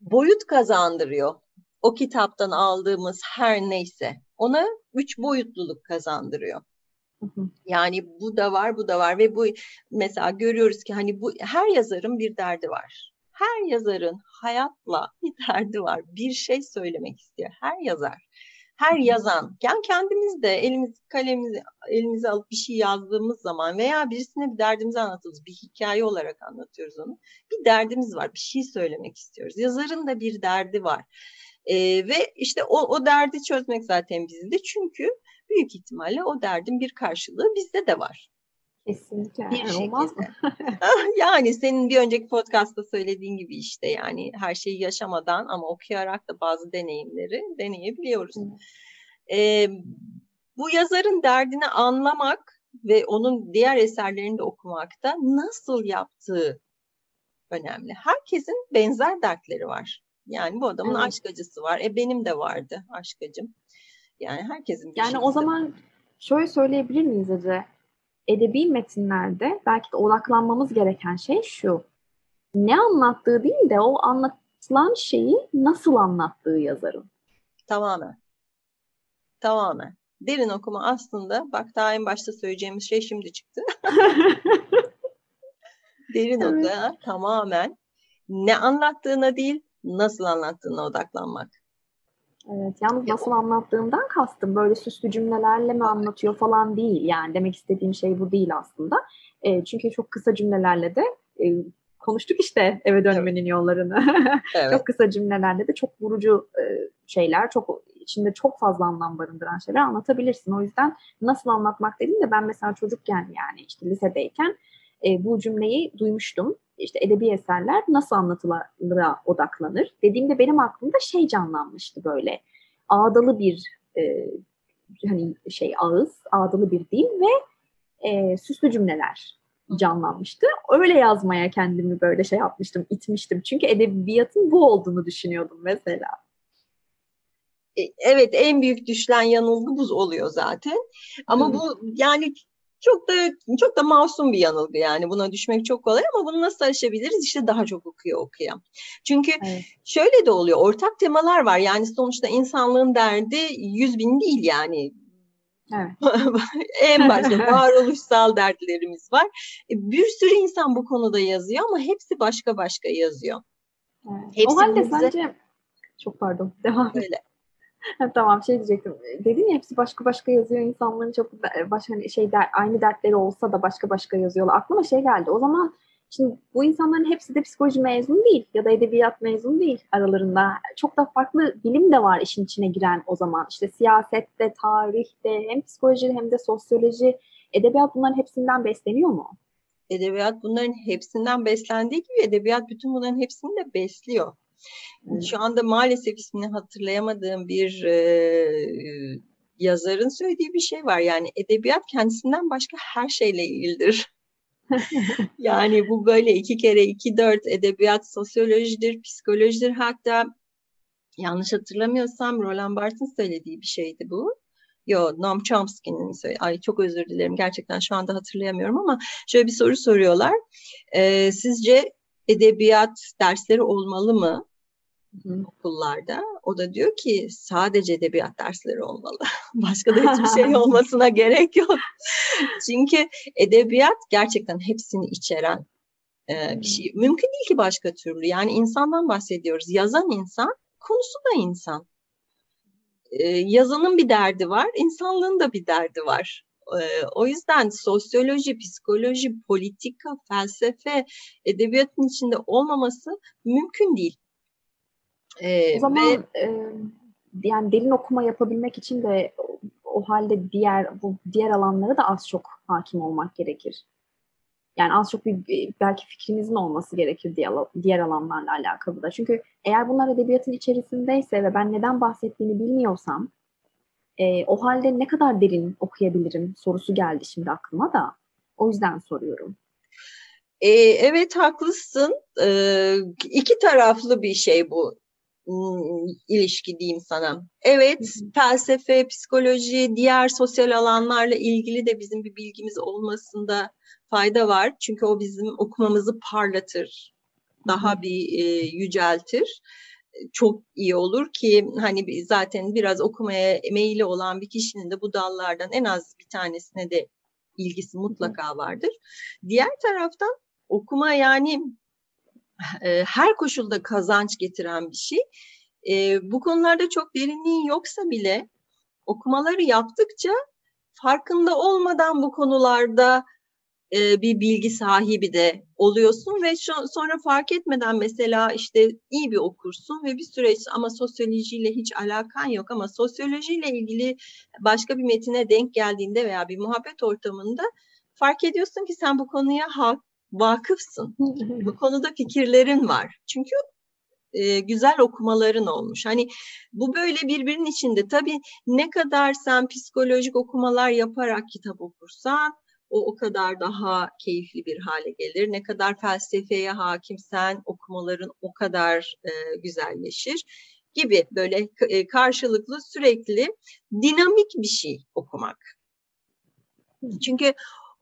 boyut kazandırıyor. O kitaptan aldığımız her neyse ona üç boyutluluk kazandırıyor. Yani bu da var, bu da var ve bu mesela görüyoruz ki hani bu her yazarın bir derdi var. Her yazarın hayatla bir derdi var. Bir şey söylemek istiyor. Her yazar her yazan, yani kendimiz de elimiz kalemimizi elimize alıp bir şey yazdığımız zaman veya birisine bir derdimizi anlatıyoruz, bir hikaye olarak anlatıyoruz onu. Bir derdimiz var, bir şey söylemek istiyoruz. Yazarın da bir derdi var. Ee, ve işte o, o derdi çözmek zaten bizde çünkü büyük ihtimalle o derdin bir karşılığı bizde de var. Kesinlikle. Bir yani olmaz mı? yani senin bir önceki podcastta söylediğin gibi işte yani her şeyi yaşamadan ama okuyarak da bazı deneyimleri deneyebiliyoruz. Ee, bu yazarın derdini anlamak ve onun diğer eserlerini de okumakta nasıl yaptığı önemli. Herkesin benzer dertleri var. Yani bu adamın evet. aşk acısı var. E benim de vardı aşk acım. Yani herkesin bir Yani o zaman şöyle söyleyebilir miyiz Ece? Edebi metinlerde belki de odaklanmamız gereken şey şu. Ne anlattığı değil de o anlatılan şeyi nasıl anlattığı yazarın. Tamamen. Tamamen. Derin okuma aslında bak daha en başta söyleyeceğimiz şey şimdi çıktı. Derin evet. okuma tamamen ne anlattığına değil nasıl anlattığına odaklanmak. Evet, yalnız nasıl anlattığımdan kastım böyle süslü cümlelerle mi anlatıyor falan değil. Yani demek istediğim şey bu değil aslında. E, çünkü çok kısa cümlelerle de e, konuştuk işte eve dönmenin evet. yollarını. evet. çok kısa cümlelerle de çok vurucu e, şeyler, çok içinde çok fazla anlam barındıran şeyler anlatabilirsin. O yüzden nasıl anlatmak dediğim de ben mesela çocukken yani işte lisedeyken e, bu cümleyi duymuştum işte edebi eserler nasıl anlatılara odaklanır? Dediğimde benim aklımda şey canlanmıştı böyle. Ağdalı bir e, hani şey ağız, ağdalı bir dil ve e, süslü cümleler canlanmıştı. Öyle yazmaya kendimi böyle şey yapmıştım, itmiştim. Çünkü edebiyatın bu olduğunu düşünüyordum mesela. E, evet en büyük düşlen yanılgı bu oluyor zaten. Ama Hı. bu yani çok da çok da masum bir yanılgı yani buna düşmek çok kolay ama bunu nasıl aşabiliriz işte daha çok okuyor okuyan. Çünkü evet. şöyle de oluyor ortak temalar var yani sonuçta insanlığın derdi yüz bin değil yani Evet. en başta varoluşsal dertlerimiz var. E, bir sürü insan bu konuda yazıyor ama hepsi başka başka yazıyor. Evet. Hepsi o halde bize... sence çok pardon devam Öyle. Tamam şey diyecektim. Dedin ya hepsi başka başka yazıyor insanların çok başka hani şey der, aynı dertleri olsa da başka başka yazıyorlar. Aklıma şey geldi. O zaman şimdi bu insanların hepsi de psikoloji mezunu değil ya da edebiyat mezunu değil aralarında. Çok da farklı bilim de var işin içine giren o zaman. İşte siyasette, tarihte hem psikoloji hem de sosyoloji, edebiyat bunların hepsinden besleniyor mu? Edebiyat bunların hepsinden beslendiği gibi edebiyat bütün bunların hepsini de besliyor. Şu anda maalesef ismini hatırlayamadığım bir e, yazarın söylediği bir şey var. Yani edebiyat kendisinden başka her şeyle ilgilidir. yani bu böyle iki kere iki dört edebiyat sosyolojidir, psikolojidir. Hatta yanlış hatırlamıyorsam Roland Barthes'in söylediği bir şeydi bu. Yo, Noam Chomsky'nin söylediği. Ay çok özür dilerim gerçekten şu anda hatırlayamıyorum ama şöyle bir soru soruyorlar. Ee, sizce edebiyat dersleri olmalı mı? Hı. okullarda. O da diyor ki sadece edebiyat dersleri olmalı. Başka da hiçbir şey olmasına gerek yok. Çünkü edebiyat gerçekten hepsini içeren e, bir şey. Mümkün değil ki başka türlü. Yani insandan bahsediyoruz. Yazan insan, konusu da insan. E, yazanın bir derdi var, insanlığın da bir derdi var. E, o yüzden sosyoloji, psikoloji, politika, felsefe, edebiyatın içinde olmaması mümkün değil. Ee, o zaman ve, e, yani derin okuma yapabilmek için de o, o halde diğer bu diğer alanlara da az çok hakim olmak gerekir. Yani az çok bir belki fikrinizin olması gerekir diğer, diğer alanlarla alakalı da. Çünkü eğer bunlar edebiyatın içerisindeyse ve ben neden bahsettiğini bilmiyorsam e, o halde ne kadar derin okuyabilirim sorusu geldi şimdi aklıma da. O yüzden soruyorum. E, evet haklısın. E, iki taraflı bir şey bu ilişki diyeyim sana. Evet, felsefe, psikoloji, diğer sosyal alanlarla ilgili de bizim bir bilgimiz olmasında fayda var. Çünkü o bizim okumamızı parlatır, daha bir e, yüceltir. Çok iyi olur ki hani zaten biraz okumaya meyili olan bir kişinin de bu dallardan en az bir tanesine de ilgisi mutlaka vardır. Diğer taraftan okuma yani e, her koşulda kazanç getiren bir şey. E, bu konularda çok derinliği yoksa bile okumaları yaptıkça farkında olmadan bu konularda e, bir bilgi sahibi de oluyorsun ve şu, sonra fark etmeden mesela işte iyi bir okursun ve bir süreç ama sosyolojiyle hiç alakan yok ama sosyolojiyle ilgili başka bir metine denk geldiğinde veya bir muhabbet ortamında fark ediyorsun ki sen bu konuya hak, vakıfsın. Bu konuda fikirlerin var. Çünkü e, güzel okumaların olmuş. Hani bu böyle birbirinin içinde. Tabii ne kadar sen psikolojik okumalar yaparak kitap okursan o o kadar daha keyifli bir hale gelir. Ne kadar felsefeye hakimsen okumaların o kadar e, güzelleşir gibi böyle e, karşılıklı sürekli dinamik bir şey okumak. Çünkü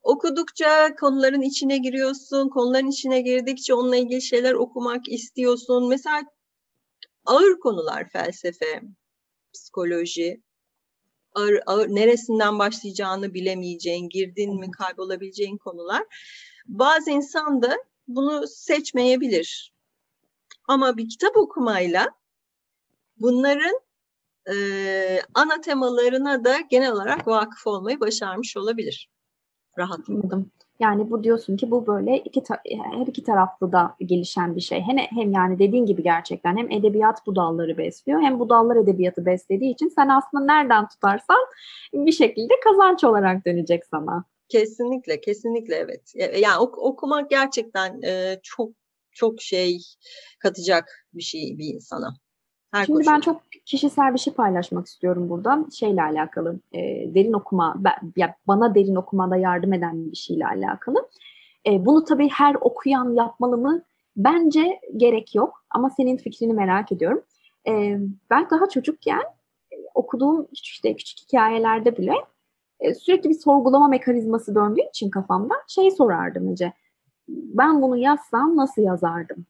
okudukça konuların içine giriyorsun. Konuların içine girdikçe onunla ilgili şeyler okumak istiyorsun. Mesela ağır konular felsefe, psikoloji, ağır, ağır, neresinden başlayacağını bilemeyeceğin, girdin mi kaybolabileceğin konular. Bazı insan da bunu seçmeyebilir. Ama bir kitap okumayla bunların e, ana temalarına da genel olarak vakıf olmayı başarmış olabilir rahatladım. Yani bu diyorsun ki bu böyle iki her iki taraflı da gelişen bir şey. Hem, hem yani dediğin gibi gerçekten hem edebiyat bu dalları besliyor hem bu dallar edebiyatı beslediği için sen aslında nereden tutarsan bir şekilde kazanç olarak dönecek sana. Kesinlikle, kesinlikle evet. Yani ok- okumak gerçekten e, çok çok şey katacak bir şey bir insana. Her Şimdi koşulda. ben çok kişisel bir şey paylaşmak istiyorum burada. Şeyle alakalı, e, derin okuma, ben, ya bana derin okumada yardım eden bir şeyle alakalı. E, bunu tabii her okuyan yapmalı mı? Bence gerek yok ama senin fikrini merak ediyorum. E, ben daha çocukken e, okuduğum işte küçük hikayelerde bile e, sürekli bir sorgulama mekanizması döndüğü için kafamda şey sorardım önce. Ben bunu yazsam nasıl yazardım?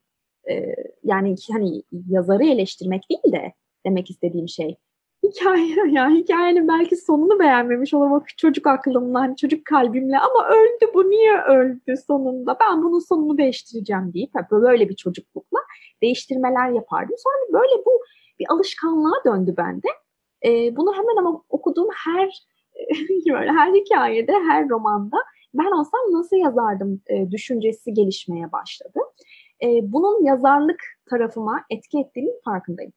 E, yani hani yazarı eleştirmek değil de demek istediğim şey. hikaye yani hikayenin belki sonunu beğenmemiş olmak çocuk aklımla, hani çocuk kalbimle ama öldü bu niye öldü sonunda? Ben bunun sonunu değiştireceğim deyip böyle bir çocuklukla değiştirmeler yapardım. Sonra böyle bu bir alışkanlığa döndü bende. E, bunu hemen ama okuduğum her böyle her hikayede, her romanda ben olsam nasıl yazardım e, düşüncesi gelişmeye başladı. E, bunun yazarlık tarafıma etki ettiğinin farkındayım.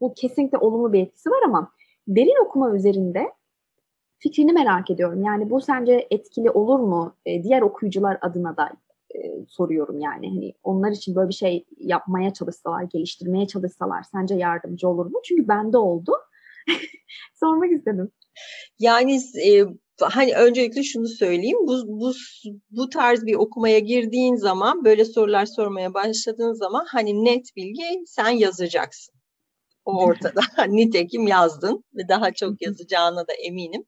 Bu kesinlikle olumlu bir etkisi var ama derin okuma üzerinde fikrini merak ediyorum. Yani bu sence etkili olur mu? E, diğer okuyucular adına da e, soruyorum yani. Hani onlar için böyle bir şey yapmaya çalışsalar, geliştirmeye çalışsalar sence yardımcı olur mu? Çünkü bende oldu. Sormak istedim. Yani e, hani öncelikle şunu söyleyeyim. Bu, bu, bu tarz bir okumaya girdiğin zaman böyle sorular sormaya başladığın zaman hani net bilgi sen yazacaksın. O ortada. Nitekim yazdın ve daha çok yazacağına da eminim.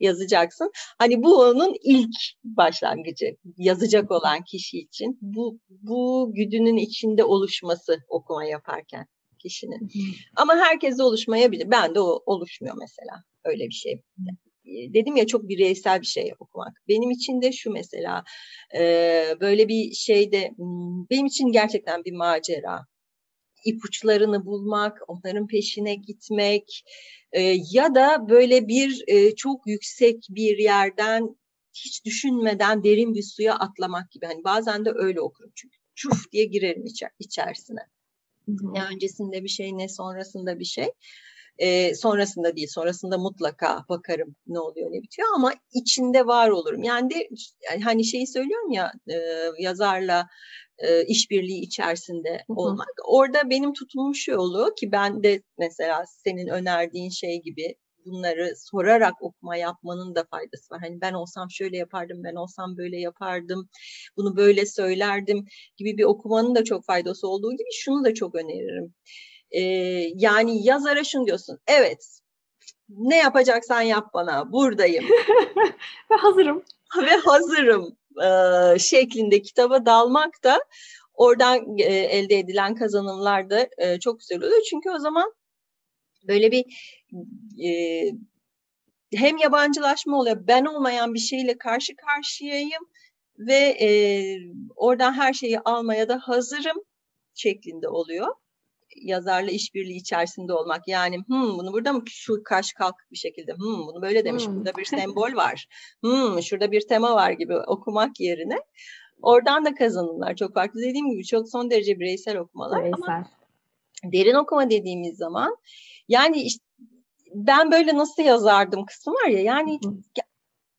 Yazacaksın. Hani bu onun ilk başlangıcı. Yazacak olan kişi için. Bu, bu güdünün içinde oluşması okuma yaparken kişinin. Ama herkese oluşmayabilir. Ben de o oluşmuyor mesela. Öyle bir şey dedim ya çok bireysel bir şey okumak. Benim için de şu mesela böyle bir şeyde benim için gerçekten bir macera. İpuçlarını bulmak, onların peşine gitmek ya da böyle bir çok yüksek bir yerden hiç düşünmeden derin bir suya atlamak gibi. Hani bazen de öyle okurum çünkü çuf diye girerim içer, içerisine. Ne öncesinde bir şey ne sonrasında bir şey. E, sonrasında değil, sonrasında mutlaka bakarım ne oluyor ne bitiyor ama içinde var olurum. Yani de yani hani şeyi söylüyorum ya e, yazarla e, işbirliği içerisinde olmak. Hı hı. Orada benim tutumum şu yolu ki ben de mesela senin önerdiğin şey gibi bunları sorarak okuma yapmanın da faydası var. Hani ben olsam şöyle yapardım, ben olsam böyle yapardım, bunu böyle söylerdim gibi bir okumanın da çok faydası olduğu gibi şunu da çok öneririm. E, yani yazara şunu diyorsun. Evet ne yapacaksan yap bana buradayım. Ve hazırım. Ve hazırım e, şeklinde kitaba dalmak da oradan e, elde edilen kazanımlar da e, çok güzel oluyor. Çünkü o zaman böyle bir e, hem yabancılaşma oluyor. Ben olmayan bir şeyle karşı karşıyayım ve e, oradan her şeyi almaya da hazırım şeklinde oluyor yazarla işbirliği içerisinde olmak. Yani hmm, bunu burada mı şu kaş kalk bir şekilde hmm, bunu böyle demiş hmm. burada bir sembol var. Hmm, şurada bir tema var gibi okumak yerine oradan da kazanımlar çok farklı. Dediğim gibi çok son derece bireysel okumalar bireysel. ama derin okuma dediğimiz zaman yani işte ben böyle nasıl yazardım kısmı var ya yani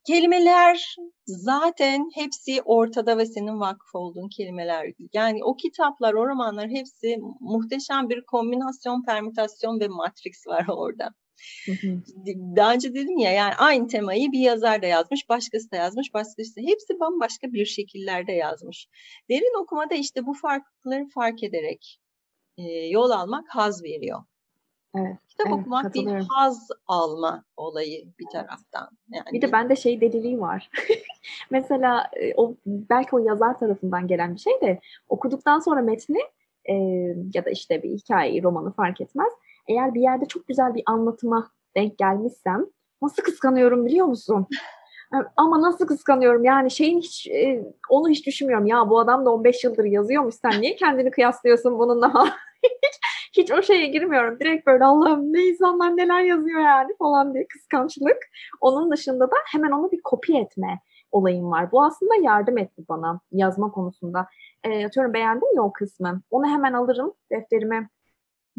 Kelimeler zaten hepsi ortada ve senin vakıf olduğun kelimeler. Yani o kitaplar, o romanlar hepsi muhteşem bir kombinasyon, permütasyon ve matrix var orada. Daha önce dedim ya yani aynı temayı bir yazar da yazmış, başkası da yazmış, başkası da hepsi bambaşka bir şekillerde yazmış. Derin okumada işte bu farklılıkları fark ederek e, yol almak haz veriyor. Evet. Kitap evet, okumak bir haz alma olayı bir taraftan. Yani. Bir de bende şey deliliği var. Mesela e, o belki o yazar tarafından gelen bir şey de okuduktan sonra metni e, ya da işte bir hikayeyi, romanı fark etmez. Eğer bir yerde çok güzel bir anlatıma denk gelmişsem nasıl kıskanıyorum biliyor musun? Ama nasıl kıskanıyorum yani şeyin hiç e, onu hiç düşünmüyorum. Ya bu adam da 15 yıldır yazıyormuş sen niye kendini kıyaslıyorsun bununla? hiç hiç o şeye girmiyorum. Direkt böyle Allah'ım ne insanlar neler yazıyor yani falan diye kıskançlık. Onun dışında da hemen onu bir kopya etme olayım var. Bu aslında yardım etti bana yazma konusunda. E, atıyorum beğendim ya o kısmı. Onu hemen alırım defterime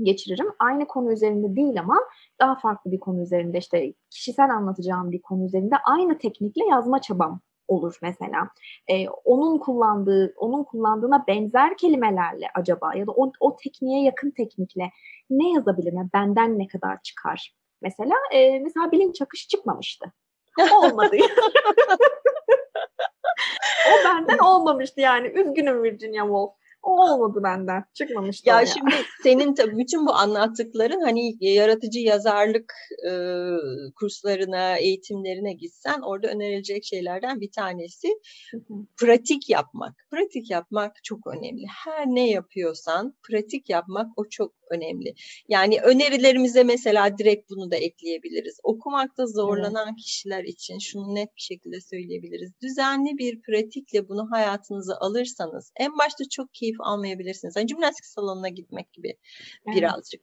geçiririm. Aynı konu üzerinde değil ama daha farklı bir konu üzerinde işte kişisel anlatacağım bir konu üzerinde aynı teknikle yazma çabam olur mesela. E, onun kullandığı, onun kullandığına benzer kelimelerle acaba ya da o, o tekniğe yakın teknikle ne yazabilirim? Benden ne kadar çıkar? Mesela e, mesela bilinç akışı çıkmamıştı. Olmadı. o benden olmamıştı yani. Üzgünüm Virginia Woolf. O olmadı benden. Çıkmamıştı ya, ya şimdi senin tabii bütün bu anlattıkların hani yaratıcı yazarlık e, kurslarına, eğitimlerine gitsen orada önerilecek şeylerden bir tanesi pratik yapmak. Pratik yapmak çok önemli. Her ne yapıyorsan pratik yapmak o çok önemli. Yani önerilerimize mesela direkt bunu da ekleyebiliriz. Okumakta zorlanan evet. kişiler için şunu net bir şekilde söyleyebiliriz. Düzenli bir pratikle bunu hayatınıza alırsanız en başta çok keyif almayabilirsiniz. Yani jimnastik salonuna gitmek gibi evet. birazcık.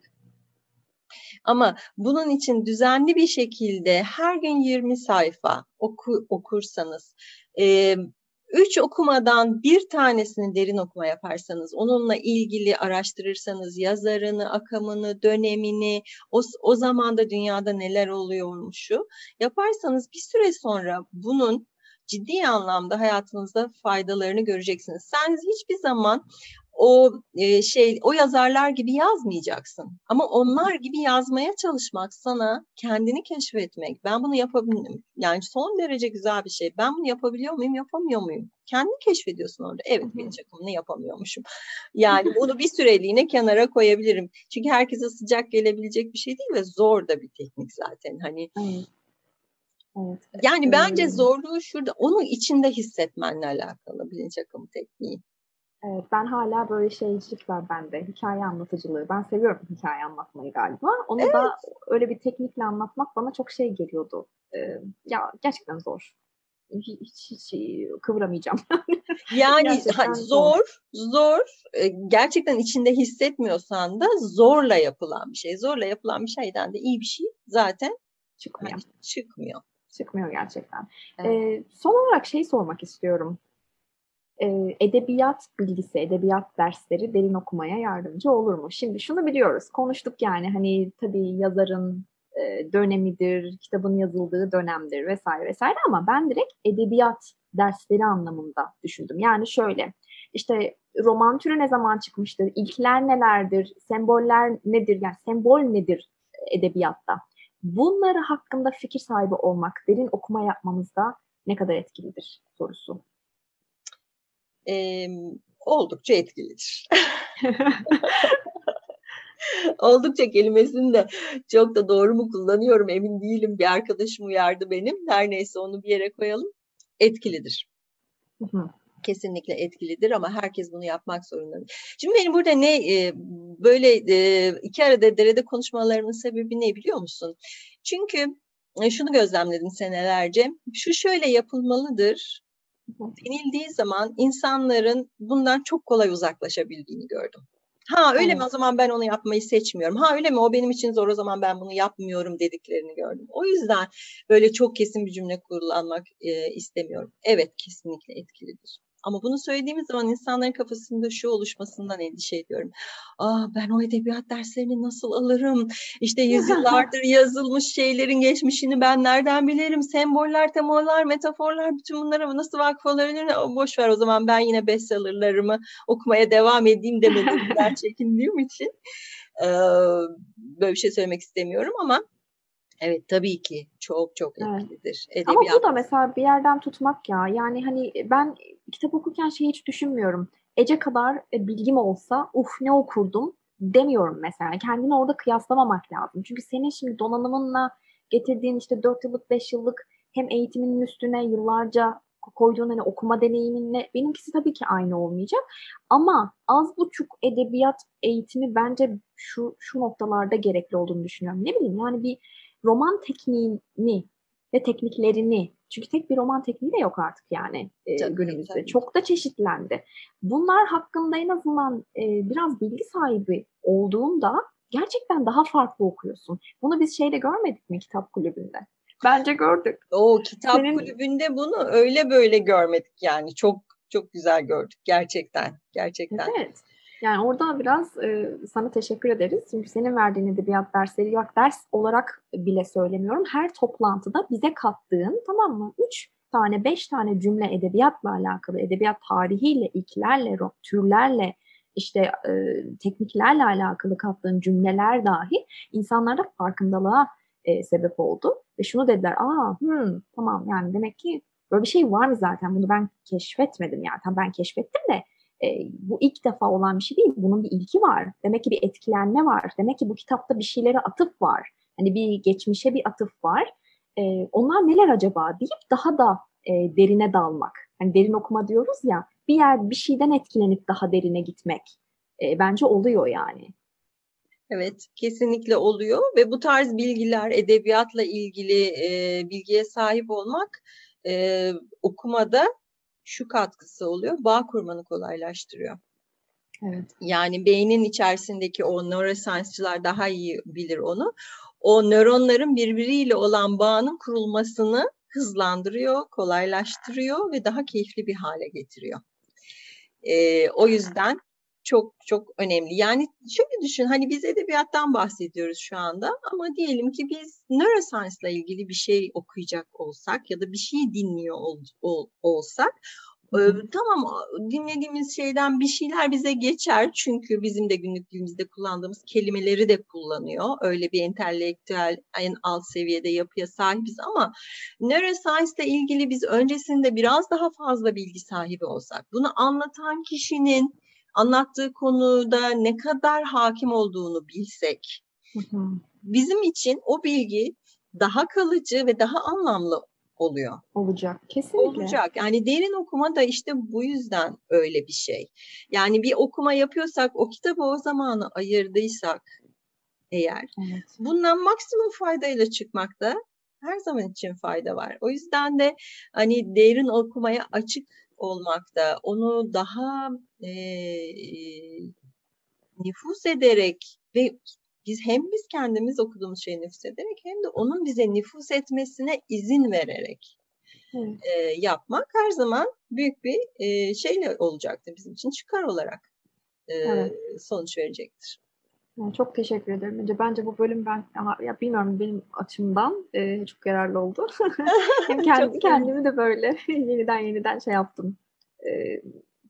Ama bunun için düzenli bir şekilde her gün 20 sayfa oku, okursanız, e, Üç okumadan bir tanesini derin okuma yaparsanız, onunla ilgili araştırırsanız yazarını, akamını, dönemini, o, o zamanda dünyada neler oluyormuşu yaparsanız bir süre sonra bunun ciddi anlamda hayatınızda faydalarını göreceksiniz. Sen hiçbir zaman o e, şey o yazarlar gibi yazmayacaksın. Ama onlar gibi yazmaya çalışmak sana kendini keşfetmek. Ben bunu yapabilirim. Yani son derece güzel bir şey. Ben bunu yapabiliyor muyum, yapamıyor muyum? Kendini keşfediyorsun orada. Evet ben çakımını yapamıyormuşum. Yani bunu bir süreliğine kenara koyabilirim. Çünkü herkese sıcak gelebilecek bir şey değil ve zor da bir teknik zaten. Hani Evet. Yani bence zorluğu şurada, onu içinde hissetmenle alakalı bilinç akımı tekniği. Evet, ben hala böyle şeycilik var bende. Hikaye anlatıcılığı. Ben seviyorum hikaye anlatmayı galiba. Onu evet. da öyle bir teknikle anlatmak bana çok şey geliyordu. Ee, ya gerçekten zor. Hiç, hiç, hiç kıvıramayacağım. yani zor, zor, zor. Gerçekten içinde hissetmiyorsan da zorla yapılan bir şey. Zorla yapılan bir şeyden de iyi bir şey zaten çıkmıyor. Yani çıkmıyor. Çıkmıyor gerçekten. Evet. Ee, son olarak şey sormak istiyorum e, edebiyat bilgisi, edebiyat dersleri derin okumaya yardımcı olur mu? Şimdi şunu biliyoruz, konuştuk yani hani tabii yazarın e, dönemidir, kitabın yazıldığı dönemdir vesaire vesaire ama ben direkt edebiyat dersleri anlamında düşündüm. Yani şöyle, işte roman türü ne zaman çıkmıştır, ilkler nelerdir, semboller nedir, yani sembol nedir edebiyatta? Bunları hakkında fikir sahibi olmak, derin okuma yapmamızda ne kadar etkilidir sorusu e, oldukça etkilidir. oldukça kelimesini de çok da doğru mu kullanıyorum emin değilim. Bir arkadaşım uyardı benim. Her neyse onu bir yere koyalım. Etkilidir. Kesinlikle etkilidir ama herkes bunu yapmak zorunda. Şimdi benim burada ne e, böyle e, iki arada derede konuşmalarımın sebebi ne biliyor musun? Çünkü e, şunu gözlemledim senelerce. Şu şöyle yapılmalıdır denildiği zaman insanların bundan çok kolay uzaklaşabildiğini gördüm. Ha öyle evet. mi o zaman ben onu yapmayı seçmiyorum. Ha öyle mi o benim için zor o zaman ben bunu yapmıyorum dediklerini gördüm. O yüzden böyle çok kesin bir cümle kullanmak e, istemiyorum. Evet kesinlikle etkilidir. Ama bunu söylediğimiz zaman insanların kafasında şu oluşmasından endişe ediyorum. Ah ben o edebiyat derslerini nasıl alırım? İşte yüzyıllardır yazılmış şeylerin geçmişini ben nereden bilirim? Semboller, temalar, metaforlar bütün bunlara nasıl vakıf olabilirim? Boş ver o zaman ben yine bestsellerlarımı okumaya devam edeyim demedim. çekindiğim için. Böyle bir şey söylemek istemiyorum ama Evet tabii ki çok çok etkilidir. Evet. Ama bu da mesela bir yerden tutmak ya. Yani hani ben kitap okurken şey hiç düşünmüyorum. Ece kadar e, bilgim olsa uf ne okurdum demiyorum mesela. Kendini orada kıyaslamamak lazım. Çünkü senin şimdi donanımınla getirdiğin işte 4 yıllık 5 yıllık hem eğitiminin üstüne yıllarca koyduğun hani okuma deneyiminle benimkisi tabii ki aynı olmayacak. Ama az buçuk edebiyat eğitimi bence şu şu noktalarda gerekli olduğunu düşünüyorum. Ne bileyim yani bir roman tekniğini ve tekniklerini çünkü tek bir roman tekniği de yok artık yani e, tabii, günümüzde. Tabii. Çok da çeşitlendi. Bunlar hakkında en azından e, biraz bilgi sahibi olduğunda gerçekten daha farklı okuyorsun. Bunu biz şeyde görmedik mi kitap kulübünde? Bence gördük. O kitap Senin... kulübünde bunu öyle böyle görmedik yani. Çok çok güzel gördük gerçekten. Gerçekten. Evet. Yani orada biraz e, sana teşekkür ederiz. Çünkü senin verdiğin edebiyat dersleri yok ders olarak bile söylemiyorum. Her toplantıda bize kattığın tamam mı? Üç tane, beş tane cümle edebiyatla alakalı, edebiyat tarihiyle, ilklerle, türlerle, işte e, tekniklerle alakalı kattığın cümleler dahi insanlarda farkındalığa e, sebep oldu. Ve şunu dediler, aa hmm, tamam yani demek ki böyle bir şey var mı zaten bunu ben keşfetmedim yani. Tam ben keşfettim de e, bu ilk defa olan bir şey değil. Bunun bir ilki var. Demek ki bir etkilenme var. Demek ki bu kitapta bir şeylere atıf var. Hani bir geçmişe bir atıf var. E, onlar neler acaba deyip daha da e, derine dalmak. Hani derin okuma diyoruz ya. Bir yer bir şeyden etkilenip daha derine gitmek. E, bence oluyor yani. Evet, kesinlikle oluyor ve bu tarz bilgiler, edebiyatla ilgili e, bilgiye sahip olmak e, okumada şu katkısı oluyor, bağ kurmanı kolaylaştırıyor. Evet. Yani beynin içerisindeki o neuroscience'çılar daha iyi bilir onu. O nöronların birbiriyle olan bağının kurulmasını hızlandırıyor, kolaylaştırıyor ve daha keyifli bir hale getiriyor. Ee, o yüzden çok çok önemli. Yani şöyle düşün hani biz edebiyattan bahsediyoruz şu anda ama diyelim ki biz neuroscience ile ilgili bir şey okuyacak olsak ya da bir şey dinliyor ol, ol, olsak ee, tamam dinlediğimiz şeyden bir şeyler bize geçer çünkü bizim de günlük dilimizde kullandığımız kelimeleri de kullanıyor. Öyle bir entelektüel en alt seviyede yapıya sahibiz ama neuroscience ile ilgili biz öncesinde biraz daha fazla bilgi sahibi olsak, bunu anlatan kişinin anlattığı konuda ne kadar hakim olduğunu bilsek, bizim için o bilgi daha kalıcı ve daha anlamlı oluyor. Olacak. Kesinlikle. Olacak. Yani derin okuma da işte bu yüzden öyle bir şey. Yani bir okuma yapıyorsak, o kitabı o zamanı ayırdıysak eğer evet. bundan maksimum faydayla çıkmakta her zaman için fayda var. O yüzden de hani derin okumaya açık olmakta, onu daha e, nüfus ederek ve biz hem biz kendimiz okuduğumuz şeyi nüfus ederek hem de onun bize nüfus etmesine izin vererek e, yapmak her zaman büyük bir e, şeyle olacaktır bizim için çıkar olarak e, evet. sonuç verecektir. Yani çok teşekkür ederim. Önce bence bu bölüm ben ya bilmiyorum benim açımdan e, çok yararlı oldu. hem kendi, kendimi de böyle yeniden yeniden şey yaptım. E,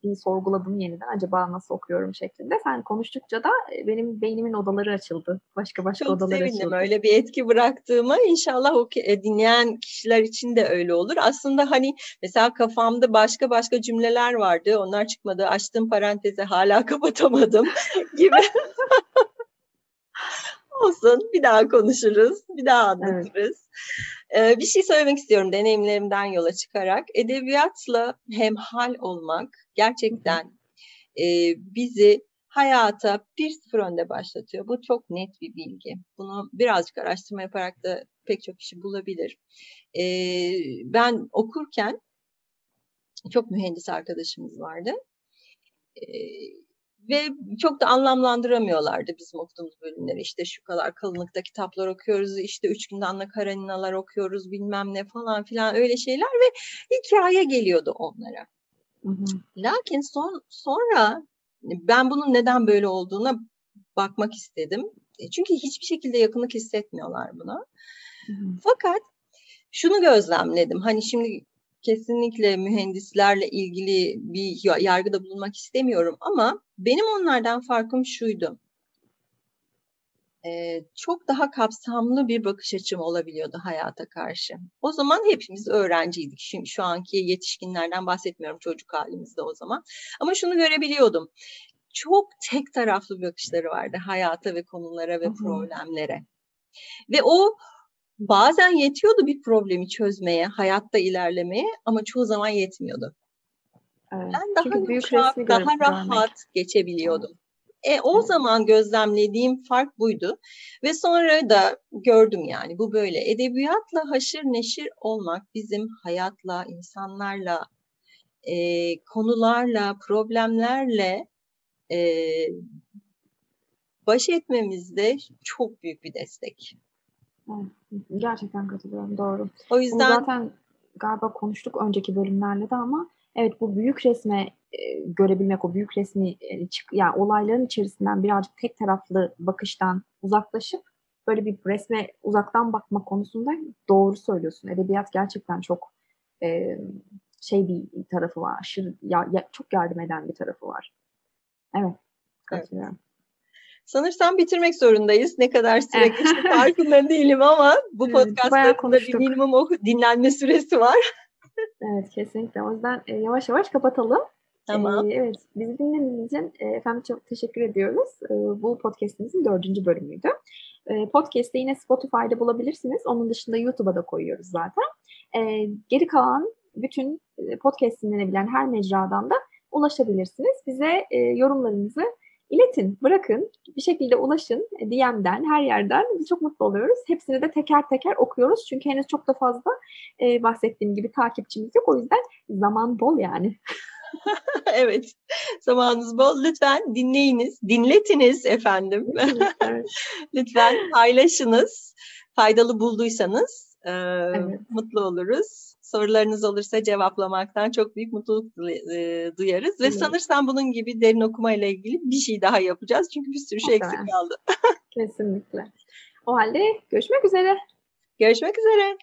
bir sorguladım yeniden. Acaba nasıl okuyorum şeklinde. Sen konuştukça da e, benim beynimin odaları açıldı. Başka başka Çok odalar sevindim. açıldı. Öyle bir etki bıraktığıma inşallah o e, dinleyen kişiler için de öyle olur. Aslında hani mesela kafamda başka başka cümleler vardı. Onlar çıkmadı. Açtım parantezi hala kapatamadım gibi. Olsun bir daha konuşuruz, bir daha anlatırız. Evet. Ee, bir şey söylemek istiyorum deneyimlerimden yola çıkarak. Edebiyatla hemhal olmak gerçekten e, bizi hayata bir sıfır önde başlatıyor. Bu çok net bir bilgi. Bunu birazcık araştırma yaparak da pek çok kişi bulabilir. E, ben okurken çok mühendis arkadaşımız vardı. E, ve çok da anlamlandıramıyorlardı bizim okuduğumuz bölümleri. İşte şu kadar kalınlıkta kitaplar okuyoruz, işte üç günde Anna Kareninalar okuyoruz, bilmem ne falan filan öyle şeyler ve hikaye geliyordu onlara. Hı hı. Lakin son sonra ben bunun neden böyle olduğuna bakmak istedim. E, çünkü hiçbir şekilde yakınlık hissetmiyorlar buna. Hı hı. Fakat şunu gözlemledim. Hani şimdi kesinlikle mühendislerle ilgili bir yargıda bulunmak istemiyorum ama benim onlardan farkım şuydu. Ee, çok daha kapsamlı bir bakış açım olabiliyordu hayata karşı. O zaman hepimiz öğrenciydik. Şimdi şu anki yetişkinlerden bahsetmiyorum çocuk halimizde o zaman. Ama şunu görebiliyordum. Çok tek taraflı bakışları vardı hayata ve konulara ve problemlere. Ve o bazen yetiyordu bir problemi çözmeye, hayatta ilerlemeye ama çoğu zaman yetmiyordu. Evet. Ben daha yumuşak, daha rahat görmek. geçebiliyordum. E, o zaman gözlemlediğim fark buydu ve sonra da gördüm yani bu böyle. Edebiyatla haşır neşir olmak bizim hayatla, insanlarla, e, konularla, problemlerle e, baş etmemizde çok büyük bir destek. Gerçekten katılıyorum. Doğru. O yüzden Bunu zaten galiba konuştuk önceki bölümlerle de ama evet bu büyük resme e, görebilmek, o büyük resmi e, çık, yani olayların içerisinden birazcık tek taraflı bakıştan uzaklaşıp böyle bir resme uzaktan bakma konusunda doğru söylüyorsun. Edebiyat gerçekten çok e, şey bir tarafı var. Aşırı, ya, ya, çok yardım eden bir tarafı var. Evet. Katılıyorum. Evet. Sanırsam bitirmek zorundayız. Ne kadar süre geçti farkında değilim ama bu podcast'ta bir minimum dinlenme süresi var. evet kesinlikle. O yüzden e, yavaş yavaş kapatalım. Tamam. Ee, evet, bizi dinlediğiniz için e, efendim çok teşekkür ediyoruz. E, bu podcastimizin dördüncü bölümüydü. E, podcast'i yine Spotify'da bulabilirsiniz. Onun dışında YouTube'a da koyuyoruz zaten. E, geri kalan bütün podcast dinlenebilen her mecradan da ulaşabilirsiniz. Bize e, yorumlarınızı iletin, bırakın, bir şekilde ulaşın DM'den, her yerden. Biz çok mutlu oluyoruz. Hepsini de teker teker okuyoruz. Çünkü henüz çok da fazla e, bahsettiğim gibi takipçimiz yok. O yüzden zaman bol yani. evet, zamanınız bol. Lütfen dinleyiniz, dinletiniz efendim. Lütfen paylaşınız. Faydalı bulduysanız e, evet. mutlu oluruz. Sorularınız olursa cevaplamaktan çok büyük mutluluk e, duyarız. Ve evet. sanırsam bunun gibi derin okuma ile ilgili bir şey daha yapacağız. Çünkü bir sürü şey eksik kaldı. Kesinlikle. O halde görüşmek üzere. Görüşmek üzere.